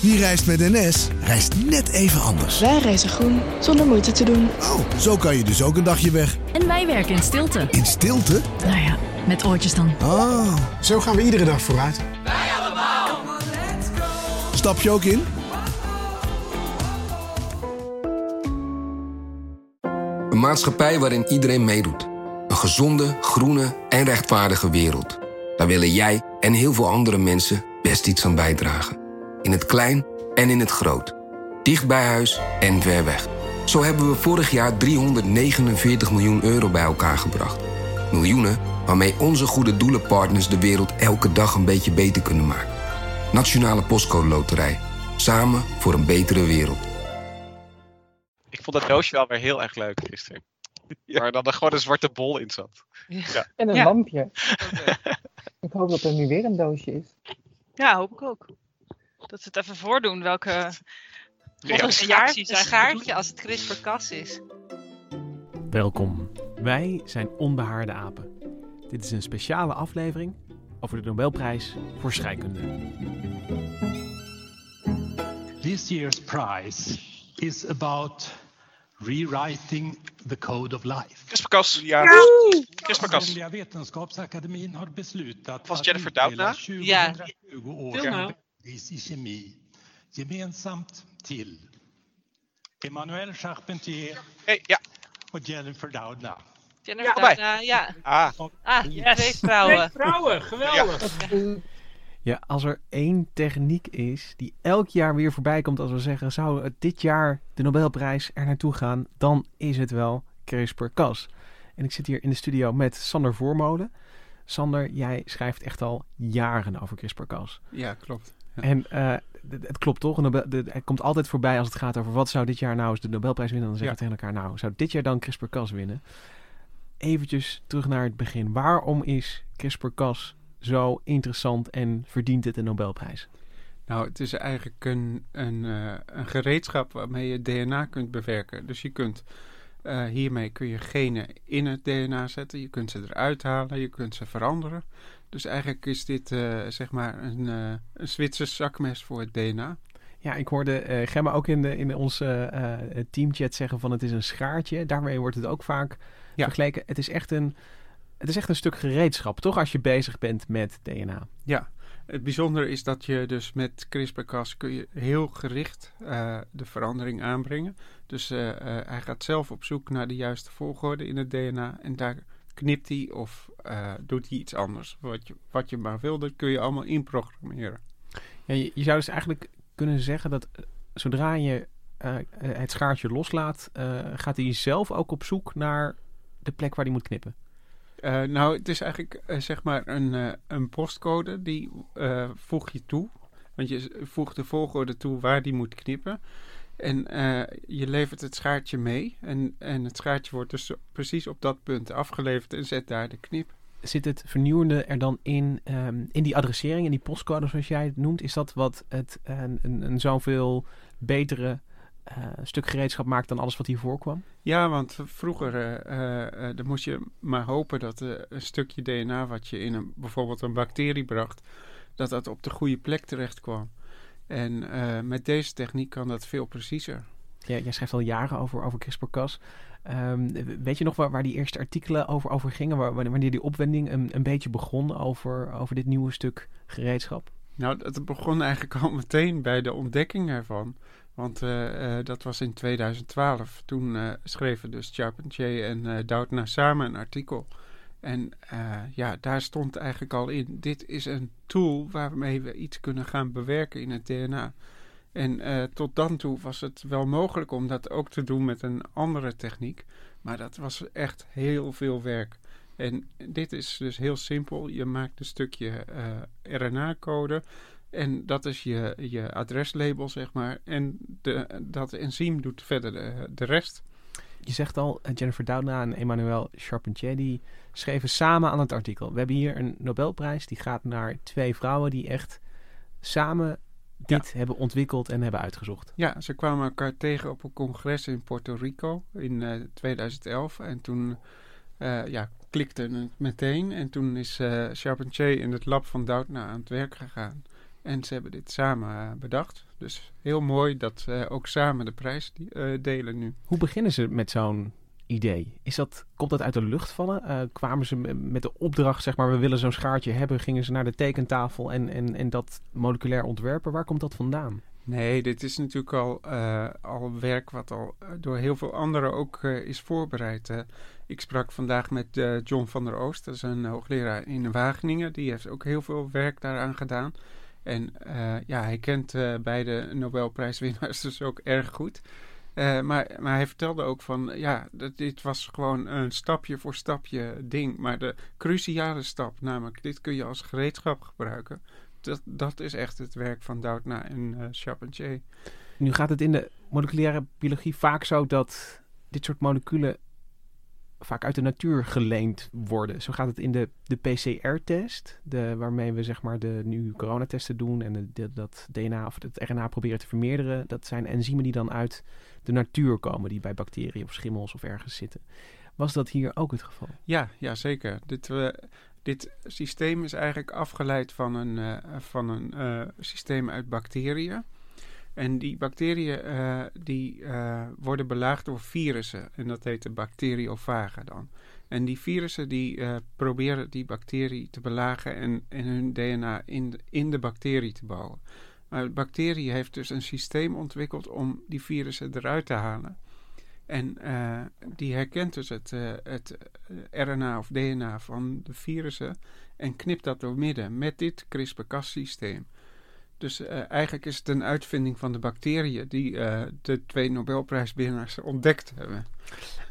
Wie reist met NS, reist net even anders. Wij reizen groen, zonder moeite te doen. Oh, zo kan je dus ook een dagje weg. En wij werken in stilte. In stilte? Nou ja, met oortjes dan. Ah, Zo gaan we iedere dag vooruit. stap je ook in? Een maatschappij waarin iedereen meedoet. Een gezonde, groene en rechtvaardige wereld. Daar willen jij en heel veel andere mensen best iets aan bijdragen. In het klein en in het groot. Dicht bij huis en ver weg. Zo hebben we vorig jaar 349 miljoen euro bij elkaar gebracht. Miljoenen waarmee onze goede doelenpartners de wereld elke dag een beetje beter kunnen maken. Nationale Postcode Loterij. Samen voor een betere wereld. Ik vond dat doosje wel weer heel erg leuk gisteren. Waar dan er gewoon een zwarte bol in zat. En een Ja. lampje. Ik hoop dat er nu weer een doosje is. Ja, hoop ik ook. Dat ze het even voordoen welke Ja. volgende Een, de schaartje als het CRISPR-Cas is. Welkom. Wij zijn Onbehaarde Apen. Dit is een speciale aflevering over de Nobelprijs voor scheikunde. This year's prize is about rewriting the code of life. CRISPR-Cas. Ja. CRISPR-Cas. Kungliga Vetenskapsakademin har beslutat Was Jennifer Doudna? 2020 års Doudna. I kemi gemensamt till Emmanuel Charpentier Hey, ja. och Jennifer Doudna. Jennifer. Doudna, ja. Ah, Ah, twee vrouwen. Vrouwen, geweldig. Ja, als er één techniek is die elk jaar weer voorbij komt als we zeggen... zou het dit jaar de Nobelprijs er naartoe gaan, dan is het wel CRISPR-Cas. En ik zit hier in de studio met Sander Voormolen. Sander, jij schrijft echt al jaren over CRISPR-Cas. Ja, klopt. En eh, het klopt toch? Het komt altijd voorbij als het gaat over wat zou dit jaar nou eens de Nobelprijs winnen. Dan zeggen we tegen elkaar, nou, zou dit jaar dan CRISPR-Cas winnen? Eventjes terug naar het begin. Waarom is CRISPR-Cas zo interessant en verdient het een Nobelprijs? Nou, het is eigenlijk een, een, eh, een gereedschap waarmee je DNA kunt bewerken. Dus je kunt eh, hiermee kun je genen in het DNA zetten. Je kunt ze eruit halen, je kunt ze veranderen. Dus eigenlijk is dit eh, zeg maar een, eh een Zwitsers zakmes voor het DNA. Ja, ik hoorde Gemma ook in, de, in onze teamchat zeggen van het is een schaartje. Daarmee wordt het ook vaak Ja. vergeleken. Het is, echt een, het is echt een stuk gereedschap, toch? Als je bezig bent met DNA. Ja, het bijzondere is dat je dus met CRISPR-Cas kun je heel gericht eh, de verandering aanbrengen. Dus eh, eh, hij gaat zelf op zoek naar de juiste volgorde in het DNA en daar knipt hij of doet hij iets anders. Wat je, wat je maar wil, dat kun je allemaal inprogrammeren. Je, je zou dus eigenlijk kunnen zeggen dat zodra je het schaartje loslaat, gaat hij zelf ook op zoek naar de plek waar hij moet knippen. Eh, nou, het is eigenlijk eh, zeg maar een, eh, een postcode die voeg je toe. Want je voegt de volgorde toe waar die moet knippen. En je levert het schaartje mee. En, en het schaartje wordt dus precies op dat punt afgeleverd en zet daar de knip. Zit het vernieuwende er dan in, ehm, in die adressering, in die postcode zoals jij het noemt? Is dat wat het een, een zoveel betere eh, stuk gereedschap maakt dan alles wat hier voorkwam? Ja, want vroeger eh, dan moest je maar hopen dat een stukje DNA wat je in een, bijvoorbeeld een bacterie bracht, dat dat op de goede plek terecht kwam. En met deze techniek kan dat veel preciezer. Ja, jij schrijft al jaren over, over CRISPR-Cas. Ehm, weet je nog waar, waar die eerste artikelen over, over gingen? Waar, wanneer die opwending een, een beetje begon over, over dit nieuwe stuk gereedschap? Nou, het begon eigenlijk al meteen bij de ontdekking ervan. Want eh, eh, dat was in 2012. Toen eh, schreven dus Charpentier en Doudna samen een artikel. En ja, daar stond eigenlijk al in: dit is een tool waarmee we iets kunnen gaan bewerken in het DNA. En tot dan toe was het wel mogelijk om dat ook te doen met een andere techniek. Maar dat was echt heel veel werk. En dit is dus heel simpel. Je maakt een stukje RNA-code. En dat is je, je adreslabel, zeg maar. En de, dat enzym doet verder de, de rest. Je zegt al, eh, Jennifer Doudna en Emmanuel Charpentier, die schreven samen aan het artikel. We hebben hier een Nobelprijs, die gaat naar twee vrouwen die echt samen dit hebben ontwikkeld en hebben uitgezocht. Ja, ze kwamen elkaar tegen op een congres in Puerto Rico in eh, 2011. En toen eh, ja, klikte het meteen. En toen is Charpentier in het lab van Doudna aan het werk gegaan. En ze hebben dit samen eh, bedacht. Dus heel mooi dat ze ook samen de prijs eh, delen nu. Hoe beginnen ze met zo'n idee? Is dat, komt dat uit de lucht vallen? Eh, kwamen ze met de opdracht, zeg maar, we willen zo'n schaartje hebben? Gingen ze naar de tekentafel en, en, en dat moleculair ontwerpen? Waar komt dat vandaan? Nee, dit is natuurlijk al, al werk wat al door heel veel anderen ook is voorbereid. ik sprak vandaag met John van der Oost, dat is een hoogleraar in Wageningen. Die heeft ook heel veel werk daaraan gedaan. En eh, ja, hij kent eh, beide Nobelprijswinnaars dus ook erg goed. Eh, maar, maar hij vertelde ook van, ja, dat, dit was gewoon een stapje voor stapje ding. Maar de cruciale stap, namelijk dit kun je als gereedschap gebruiken. Dat, dat is echt het werk van Doudna en eh Charpentier. Nu gaat het in de moleculaire biologie vaak zo dat dit soort moleculen vaak uit de natuur geleend worden. Zo gaat het in de, de PCR-test, waarmee we zeg maar de nu coronatesten doen en dat DNA of het RNA proberen te vermeerderen. Dat zijn enzymen die dan uit de natuur komen, die bij bacteriën of schimmels of ergens zitten. Was dat hier ook het geval? Ja, ja zeker. Dit, dit systeem is eigenlijk afgeleid van een, eh, van een eh, systeem uit bacteriën. En die bacteriën eh, die, eh, worden belaagd door virussen. En dat heet de bacteriofagen dan. En die virussen die eh, proberen die bacterie te belagen en, hun DNA in de, bacterie te bouwen. Maar de bacterie heeft dus een systeem ontwikkeld om die virussen eruit te halen. En die herkent dus het, het RNA of DNA van de virussen en knipt dat door midden met dit CRISPR-Cas systeem. Dus eh, eigenlijk is het een uitvinding van de bacteriën die eh, de twee Nobelprijswinnaars ontdekt hebben.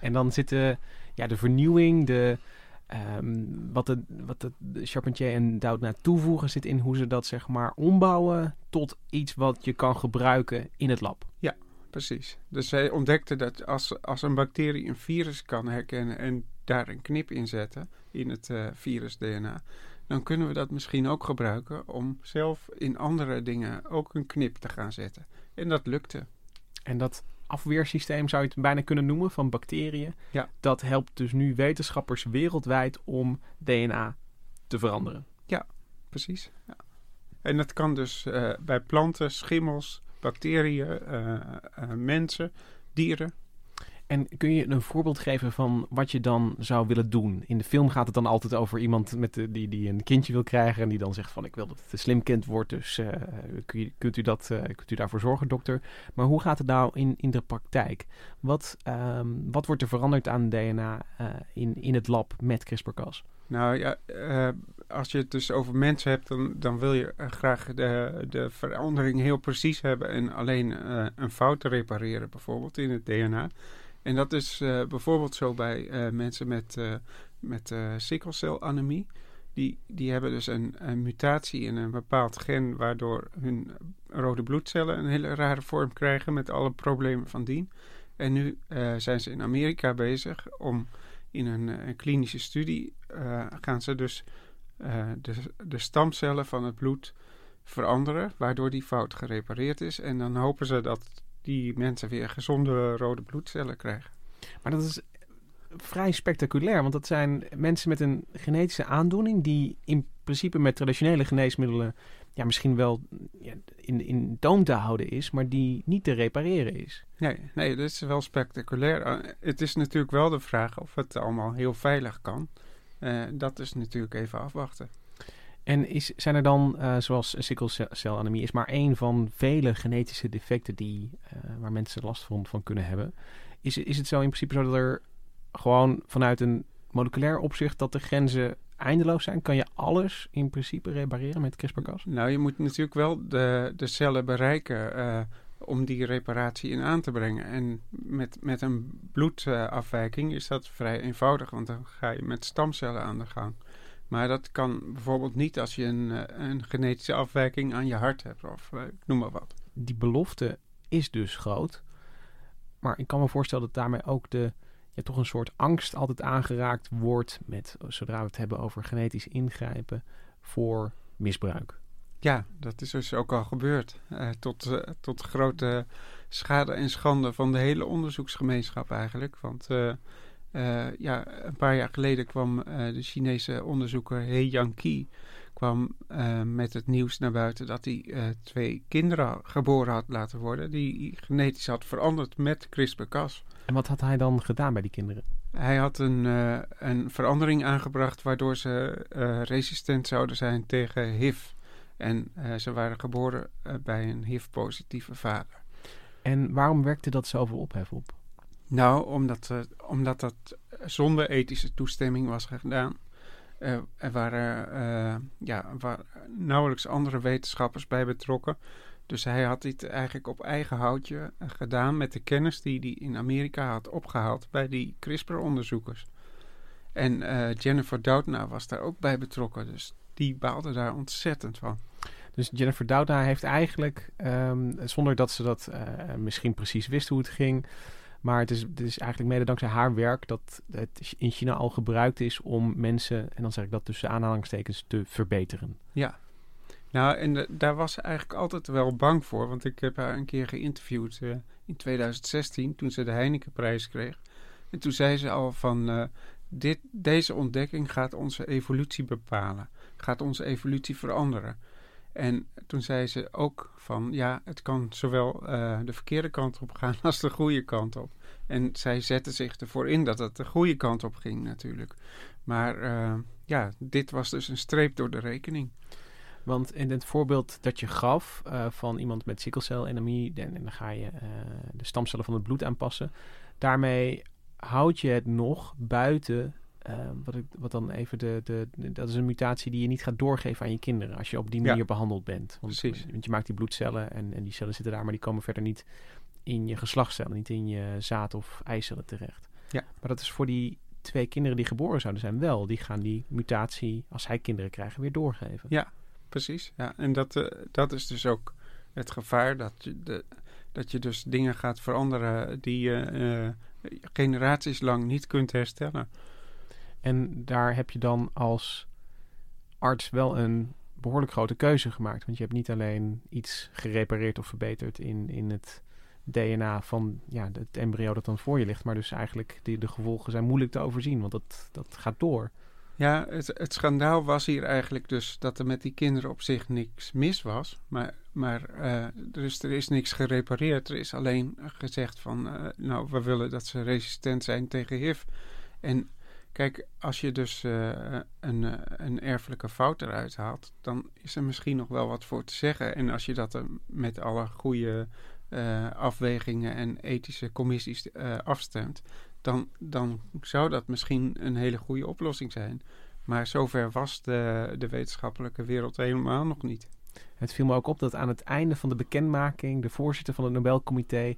En dan zitten ja, de vernieuwing, de, ehm, wat, de, wat de, Charpentier en Doudna toevoegen, zit in hoe ze dat zeg maar ombouwen tot iets wat je kan gebruiken in het lab. Ja, precies. Dus zij ontdekten dat als, als een bacterie een virus kan herkennen en daar een knip in zetten in het eh, virus-DNA, dan kunnen we dat misschien ook gebruiken om zelf in andere dingen ook een knip te gaan zetten. En dat lukte. En dat afweersysteem zou je het bijna kunnen noemen van bacteriën. Ja. Dat helpt dus nu wetenschappers wereldwijd om DNA te veranderen. Ja, precies. Ja. En dat kan dus eh, bij planten, schimmels, bacteriën, eh, eh, mensen, dieren. En kun je een voorbeeld geven van wat je dan zou willen doen? In de film gaat het dan altijd over iemand met de, die, die een kindje wil krijgen en die dan zegt van ik wil dat het een slim kind wordt, dus eh, kunt, u dat, eh, kunt u daarvoor zorgen, dokter? Maar hoe gaat het nou in, in de praktijk? Wat, ehm, wat wordt er veranderd aan DNA eh, in, in het lab met CRISPR-Cas? Nou ja, eh, als je het dus over mensen hebt, dan, dan wil je eh, graag de, de verandering heel precies hebben en alleen eh, een fout repareren, bijvoorbeeld in het DNA. En dat is bijvoorbeeld zo bij mensen met, met sikkelcelanemie. Die, die hebben dus een, een mutatie in een bepaald gen, waardoor hun rode bloedcellen een hele rare vorm krijgen met alle problemen van dien. En nu zijn ze in Amerika bezig om in een, eh, klinische studie eh, gaan ze dus eh, de, de stamcellen van het bloed veranderen, waardoor die fout gerepareerd is. En dan hopen ze dat die mensen weer gezonde rode bloedcellen krijgen. Maar dat is vrij spectaculair, want dat zijn mensen met een genetische aandoening die in principe met traditionele geneesmiddelen ja, misschien wel ja, in, in toom te houden is, maar die niet te repareren is. Nee, nee, dat is wel spectaculair. Eh, het is natuurlijk wel de vraag of het allemaal heel veilig kan. Eh, dat is natuurlijk even afwachten. En is, zijn er dan, eh, zoals sikkelcelanemie, is maar één van vele genetische defecten die, waar mensen last van, van kunnen hebben. Is, is het zo in principe zo dat er gewoon vanuit een moleculair opzicht dat de grenzen eindeloos zijn? Kan je alles in principe repareren met CRISPR-Cas? Nou, je moet natuurlijk wel de, de cellen bereiken eh, om die reparatie in aan te brengen. En met, met een bloedafwijking is dat vrij eenvoudig, want dan ga je met stamcellen aan de gang. Maar dat kan bijvoorbeeld niet als je een, eh, een genetische afwijking aan je hart hebt of eh, noem maar wat. Die belofte is dus groot. Maar ik kan me voorstellen dat daarmee ook de, ja, toch een soort angst altijd aangeraakt wordt met, zodra we het hebben over genetisch ingrijpen voor misbruik. Ja, dat is dus ook al gebeurd. Eh, tot, eh, tot grote schade en schande van de hele onderzoeksgemeenschap eigenlijk. Want eh, ja, een paar jaar geleden kwam eh, de Chinese onderzoeker He Yang kwam eh, met het nieuws naar buiten dat hij eh, twee kinderen geboren had laten worden die genetisch had veranderd met CRISPR-Cas. En wat had hij dan gedaan bij die kinderen? Hij had een, eh, een verandering aangebracht waardoor ze eh, resistent zouden zijn tegen HIV. En eh, ze waren geboren eh, bij een HIV-positieve vader. En waarom werkte dat zoveel ophef op? Nou, omdat, eh, omdat dat zonder ethische toestemming was gedaan. Eh, er waren, eh, ja, nauwelijks andere wetenschappers bij betrokken. Dus hij had dit eigenlijk op eigen houtje gedaan met de kennis die hij in Amerika had opgehaald bij die CRISPR-onderzoekers. En Jennifer Doudna was daar ook bij betrokken, dus die baalde daar ontzettend van. Dus Jennifer Doudna heeft eigenlijk, ehm, zonder dat ze dat misschien precies wist hoe het ging, maar het is, het is eigenlijk mede dankzij haar werk dat het in China al gebruikt is om mensen, en dan zeg ik dat tussen aanhalingstekens, te verbeteren. Ja. Nou, en daar was ze eigenlijk altijd wel bang voor. Want ik heb haar een keer geïnterviewd eh, in 2016, toen ze de Heinekenprijs kreeg. En toen zei ze al van, eh, dit, deze ontdekking gaat onze evolutie bepalen. Gaat onze evolutie veranderen. En toen zei ze ook van, ja, het kan zowel eh, de verkeerde kant op gaan als de goede kant op. En zij zette zich ervoor in dat het de goede kant op ging natuurlijk. Maar eh, ja, dit was dus een streep door de rekening. Want in het voorbeeld dat je gaf eh, van iemand met sikkelcelenemie, en, dan ga je de stamcellen van het bloed aanpassen. Daarmee houd je het nog buiten, eh, wat, ik, wat dan even de, de, de- dat is een mutatie die je niet gaat doorgeven aan je kinderen als je op die Ja. manier behandeld bent. Want, Precies. want je maakt die bloedcellen en, en die cellen zitten daar, maar die komen verder niet in je geslachtscellen, niet in je zaad- of eicellen terecht. Ja. Maar dat is voor die twee kinderen die geboren zouden zijn wel. Die gaan die mutatie, als zij kinderen krijgen, weer doorgeven. Ja, precies. Ja, en dat, eh, dat is dus ook het gevaar dat je, de, dat je dus dingen gaat veranderen die je eh, generaties lang niet kunt herstellen. En daar heb je dan als arts wel een behoorlijk grote keuze gemaakt. Want je hebt niet alleen iets gerepareerd of verbeterd in, in het DNA van ja, het embryo dat dan voor je ligt. Maar dus eigenlijk de, de gevolgen zijn moeilijk te overzien. Want dat, dat gaat door. Ja, het, het schandaal was hier eigenlijk dus dat er met die kinderen op zich niks mis was. Maar, maar eh, dus er is niks gerepareerd. Er is alleen gezegd van, eh, nou, we willen dat ze resistent zijn tegen HIV. En kijk, als je dus eh, een, eh, een erfelijke fout eruit haalt, dan is er misschien nog wel wat voor te zeggen. En als je dat er met alle goede eh, afwegingen en ethische commissies eh, afstemt, dan, dan zou dat misschien een hele goede oplossing zijn. Maar zover was de, de wetenschappelijke wereld helemaal nog niet. Het viel me ook op dat aan het einde van de bekendmaking de voorzitter van het Nobelcomité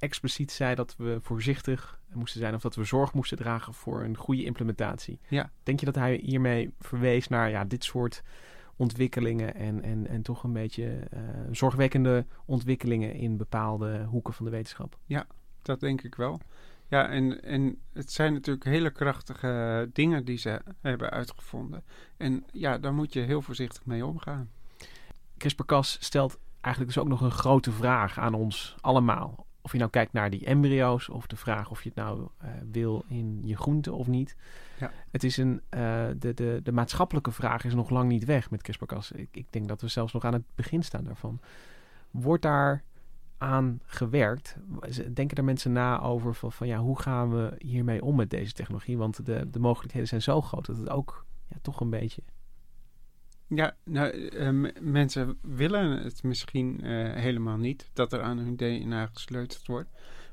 expliciet zei dat we voorzichtig moesten zijn of dat we zorg moesten dragen voor een goede implementatie. Ja. Denk je dat hij hiermee verwees naar ja, dit soort ontwikkelingen en, en, en toch een beetje eh, zorgwekkende ontwikkelingen in bepaalde hoeken van de wetenschap? Ja, dat denk ik wel. Ja, en, en het zijn natuurlijk hele krachtige dingen die ze hebben uitgevonden. En ja, daar moet je heel voorzichtig mee omgaan. CRISPR-Cas stelt eigenlijk dus ook nog een grote vraag aan ons allemaal. Of je nou kijkt naar die embryo's of de vraag of je het nou eh, wil in je groente of niet. Ja. Het is een, eh, de, de, de maatschappelijke vraag is nog lang niet weg met CRISPR-Cas. Ik, ik denk dat we zelfs nog aan het begin staan daarvan. Wordt daar aan gewerkt? Denken er mensen na over van, van ja, hoe gaan we hiermee om met deze technologie? Want de, de mogelijkheden zijn zo groot dat het ook ja, toch een beetje Ja, nou, eh, mensen willen het misschien eh, helemaal niet dat er aan hun DNA gesleuteld wordt.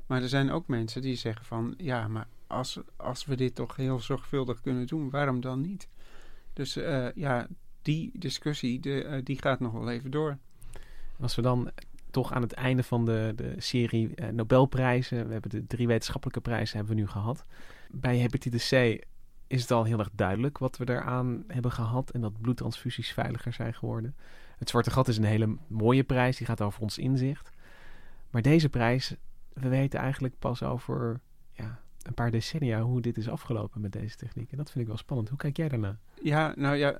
Maar er zijn ook mensen die zeggen van ja, maar als, als we dit toch heel zorgvuldig kunnen doen, waarom dan niet? Dus eh, ja, die discussie die gaat nog wel even door. Als we dan toch aan het einde van de, de serie Nobelprijzen, we hebben de drie wetenschappelijke prijzen hebben we nu gehad. Bij hepatitis C is het al heel erg duidelijk wat we eraan hebben gehad en dat bloedtransfusies veiliger zijn geworden. Het Zwarte Gat is een hele mooie prijs, die gaat over ons inzicht. Maar deze prijs, we weten eigenlijk pas over ja, een paar decennia hoe dit is afgelopen met deze techniek. En dat vind ik wel spannend. Hoe kijk jij daarna? Ja, nou ja,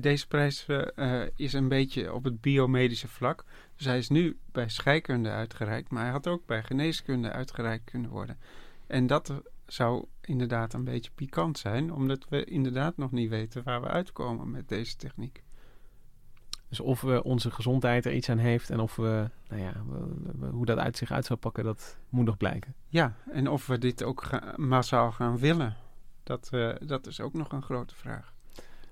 deze prijs eh, is een beetje op het biomedische vlak. Dus hij is nu bij scheikunde uitgereikt, maar hij had ook bij geneeskunde uitgereikt kunnen worden. En dat zou inderdaad een beetje pikant zijn, omdat we inderdaad nog niet weten waar we uitkomen met deze techniek. Dus of we onze gezondheid er iets aan heeft en of we, nou ja, we- we- hoe dat uit zich uit zou pakken, dat moet nog blijken. Ja, en of we dit ook ga- massaal gaan willen, dat, eh, dat is ook nog een grote vraag.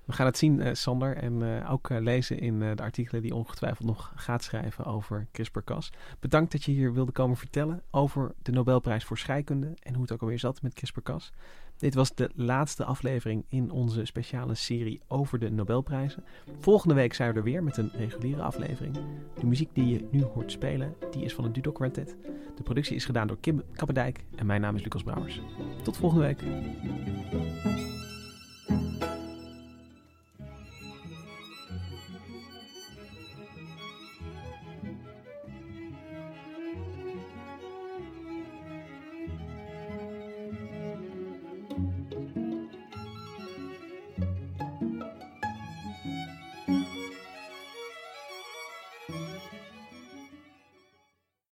We gaan het zien, eh, Sander, en eh, ook eh, lezen in de artikelen die ongetwijfeld nog gaat schrijven over CRISPR-Cas. Bedankt dat je hier wilde komen vertellen over de Nobelprijs voor scheikunde en hoe het ook alweer zat met CRISPR-Cas. Dit was de laatste aflevering in onze speciale serie over de Nobelprijzen. Volgende week zijn we er weer met een reguliere aflevering. De muziek die je nu hoort spelen, die is van het Dudok Quartet. De productie is gedaan door Kim Kappendijk en mijn naam is Lucas Brouwers. Tot volgende week.